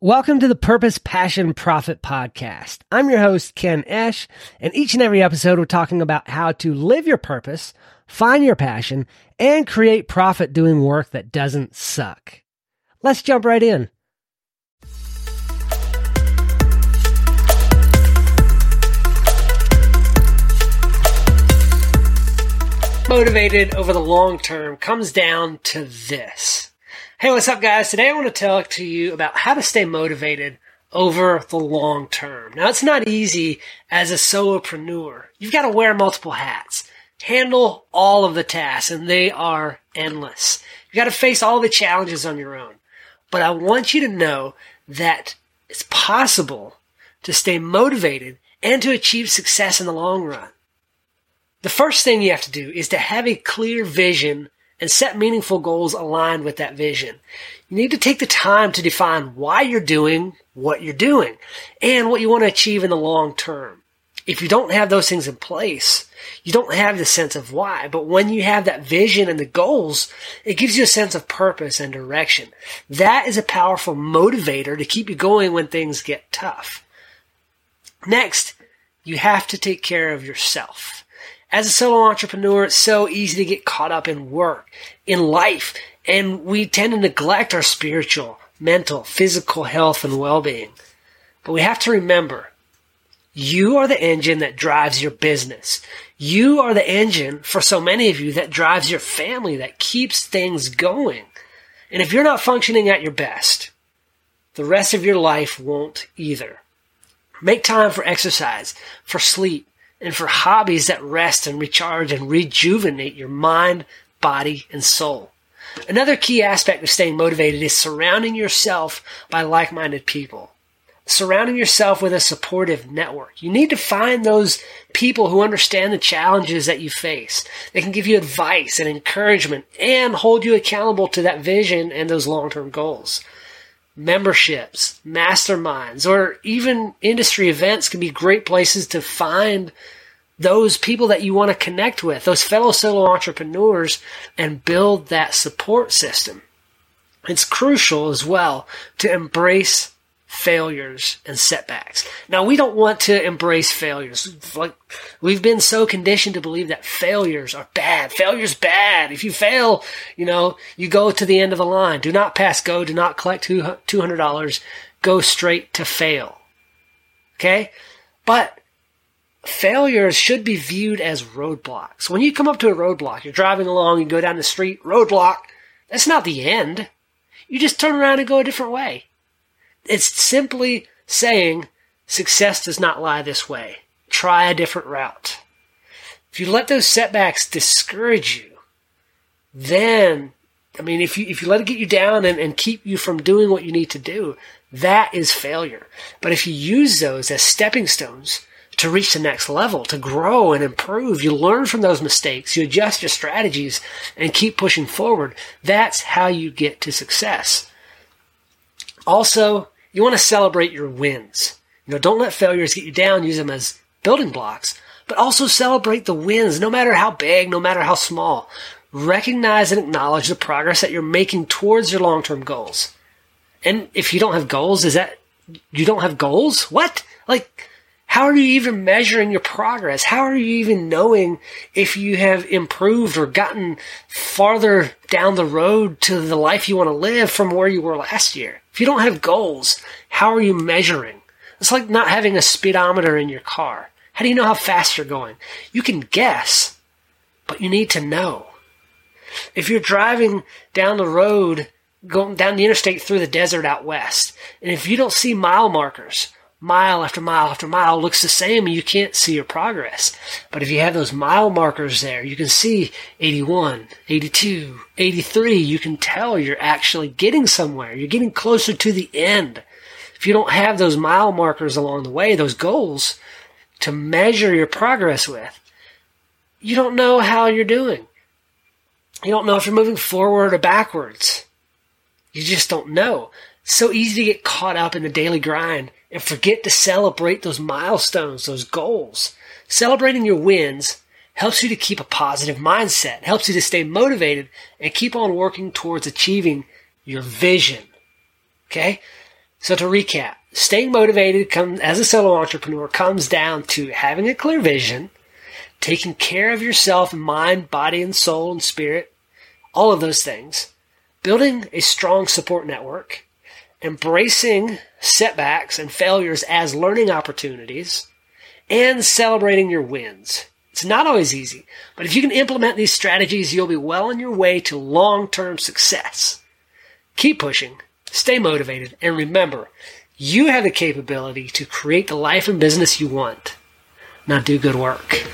Welcome to the Purpose, Passion, Profit podcast. I'm your host, Ken Esch, and each and every episode we're talking about how to live your purpose, find your passion, and create profit doing work that doesn't suck. Let's jump right in. Motivated over the long term comes down to this. Hey, what's up, guys? Today I want to talk to you about how to stay motivated over the long term. Now, it's not easy as a solopreneur. You've got to wear multiple hats, handle all of the tasks, and they are endless. You've got to face all the challenges on your own. But I want you to know that it's possible to stay motivated and to achieve success in the long run. The first thing you have to do is to have a clear vision and set meaningful goals aligned with that vision. You need to take the time to define why you're doing what you're doing and what you want to achieve in the long term. If you don't have those things in place, you don't have the sense of why. But when you have that vision and the goals, it gives you a sense of purpose and direction. That is a powerful motivator to keep you going when things get tough. Next, you have to take care of yourself. As a solo entrepreneur, it's so easy to get caught up in work, in life, and we tend to neglect our spiritual, mental, physical health and well-being. But we have to remember, you are the engine that drives your business. You are the engine for so many of you that drives your family, that keeps things going. And if you're not functioning at your best, the rest of your life won't either. Make time for exercise, for sleep, and for hobbies that rest and recharge and rejuvenate your mind, body, and soul. Another key aspect of staying motivated is surrounding yourself by like-minded people. Surrounding yourself with a supportive network. You need to find those people who understand the challenges that you face. They can give you advice and encouragement and hold you accountable to that vision and those long-term goals memberships, masterminds, or even industry events can be great places to find those people that you want to connect with, those fellow solo entrepreneurs, and build that support system. It's crucial as well to embrace failures and setbacks. Now we don't want to embrace failures. Like we've been so conditioned to believe that failures are bad. Failure's bad. If you fail, you know, you go to the end of the line. Do not pass go. Do not collect $200. Go straight to fail. Okay? But failures should be viewed as roadblocks. When you come up to a roadblock, you're driving along, you go down the street, roadblock, that's not the end. You just turn around and go a different way. It's simply saying success does not lie this way. Try a different route. If you let those setbacks discourage you, then, I mean, if you, if you let it get you down and, and keep you from doing what you need to do, that is failure. But if you use those as stepping stones to reach the next level, to grow and improve, you learn from those mistakes, you adjust your strategies and keep pushing forward. That's how you get to success. Also, you want to celebrate your wins. You know, don't let failures get you down. Use them as building blocks, but also celebrate the wins, no matter how big, no matter how small. Recognize and acknowledge the progress that you're making towards your long-term goals. And if you don't have goals, is that you don't have goals? What? Like, how are you even measuring your progress? How are you even knowing if you have improved or gotten farther down the road to the life you want to live from where you were last year? If you don't have goals, how are you measuring? It's like not having a speedometer in your car. How do you know how fast you're going? You can guess, but you need to know. If you're driving down the road, going down the interstate through the desert out west, and if you don't see mile markers, mile after mile after mile looks the same and you can't see your progress. But if you have those mile markers there, you can see 81, 82, 83. You can tell you're actually getting somewhere. You're getting closer to the end. If you don't have those mile markers along the way, those goals to measure your progress with, you don't know how you're doing. You don't know if you're moving forward or backwards. You just don't know. It's so easy to get caught up in the daily grind and forget to celebrate those milestones, those goals. Celebrating your wins helps you to keep a positive mindset, helps you to stay motivated and keep on working towards achieving your vision. Okay? So to recap, staying motivated come, as a solo entrepreneur comes down to having a clear vision, taking care of yourself, mind, body, and soul and spirit, all of those things, building a strong support network, embracing setbacks and failures as learning opportunities, and celebrating your wins. It's not always easy, but if you can implement these strategies, you'll be well on your way to long-term success. Keep pushing, stay motivated, and remember, you have the capability to create the life and business you want. Now do good work.